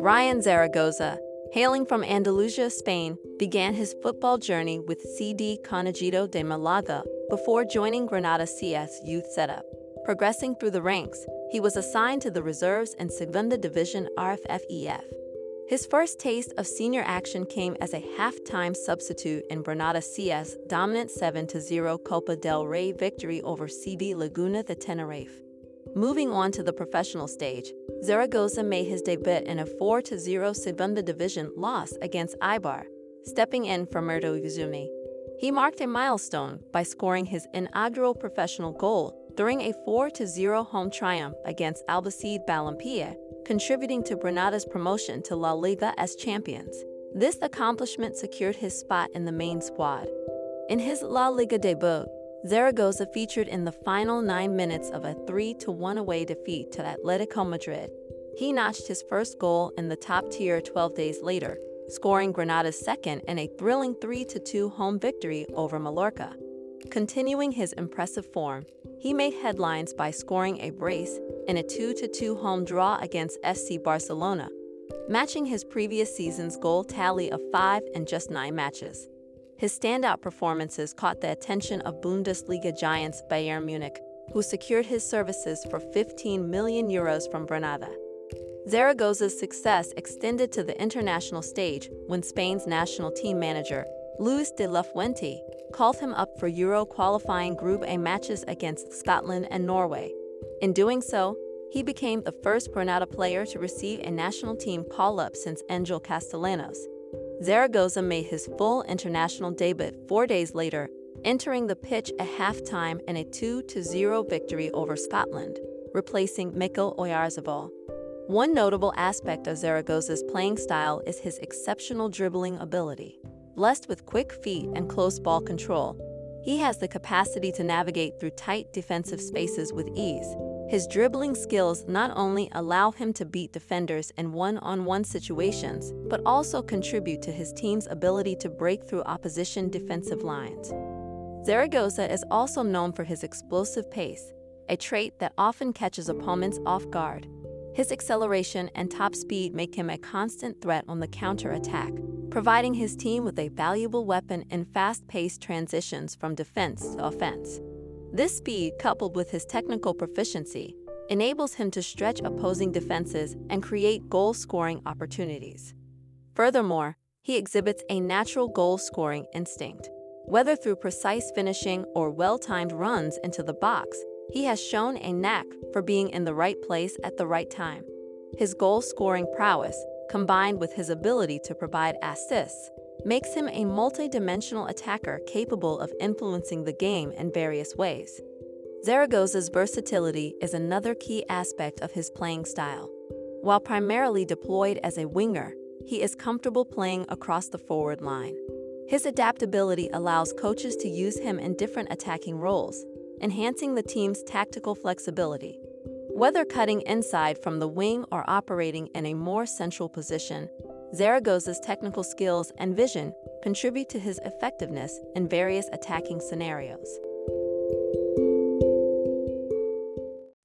Bryan Zaragoza, hailing from Andalusia, Spain, began his football journey with CD Conejito de Malaga before joining Granada CF's youth setup. Progressing through the ranks, he was assigned to the reserves in Segunda Division RFEF. His first taste of senior action came as a half-time substitute in Granada CF's dominant 7-0 Copa del Rey victory over CD Laguna de Tenerife. Moving on to the professional stage, Zaragoza made his debut in a 4-0 Segunda Division loss against Eibar, stepping in for Myrto Uzuni. He marked a milestone by scoring his inaugural professional goal during a 4-0 home triumph against Albacete Balompié contributing to Granada's promotion to La Liga as champions. This accomplishment secured his spot in the main squad. In his La Liga debut, Zaragoza featured in the final nine minutes of a 3-1 away defeat to Atletico Madrid. He notched his first goal in the top tier 12 days later, scoring Granada's second in a thrilling 3-2 home victory over Mallorca. Continuing his impressive form, he made headlines by scoring a brace in a 2-2 home draw against FC Barcelona, matching his previous season's goal tally of 5 in just 9 matches. His standout performances caught the attention of Bundesliga giants Bayern Munich, who secured his services for 15 million euros from Granada. Zaragoza's success extended to the international stage when Spain's national team manager, Luis de la Fuente, called him up for Euro qualifying Group A matches against Scotland and Norway. In doing so, he became the first Granada player to receive a national team call-up since Angel Castellanos. Zaragoza made his full international debut four days later, entering the pitch at halftime in a 2-0 victory over Scotland, replacing Mikel Oyarzabal. One notable aspect of Zaragoza's playing style is his exceptional dribbling ability. Blessed with quick feet and close ball control, he has the capacity to navigate through tight defensive spaces with ease. His dribbling skills not only allow him to beat defenders in one-on-one situations, but also contribute to his team's ability to break through opposition defensive lines. Zaragoza is also known for his explosive pace, a trait that often catches opponents off guard. His acceleration and top speed make him a constant threat on the counter-attack, providing his team with a valuable weapon in fast-paced transitions from defense to offense. This speed, coupled with his technical proficiency, enables him to stretch opposing defenses and create goal-scoring opportunities. Furthermore, he exhibits a natural goal-scoring instinct. Whether through precise finishing or well-timed runs into the box, he has shown a knack for being in the right place at the right time. His goal-scoring prowess combined with his ability to provide assists, makes him a multi-dimensional attacker capable of influencing the game in various ways. Zaragoza's versatility is another key aspect of his playing style. While primarily deployed as a winger, he is comfortable playing across the forward line. His adaptability allows coaches to use him in different attacking roles, enhancing the team's tactical flexibility. Whether cutting inside from the wing or operating in a more central position, Zaragoza's technical skills and vision contribute to his effectiveness in various attacking scenarios.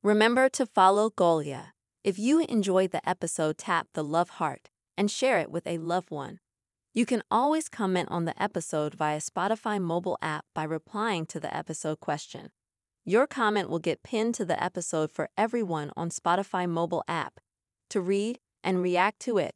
Remember to follow Golia. If you enjoyed the episode, tap the love heart and share it with a loved one. You can always comment on the episode via Spotify mobile app by replying to the episode question. Your comment will get pinned to the episode for everyone on Spotify mobile app to read and react to it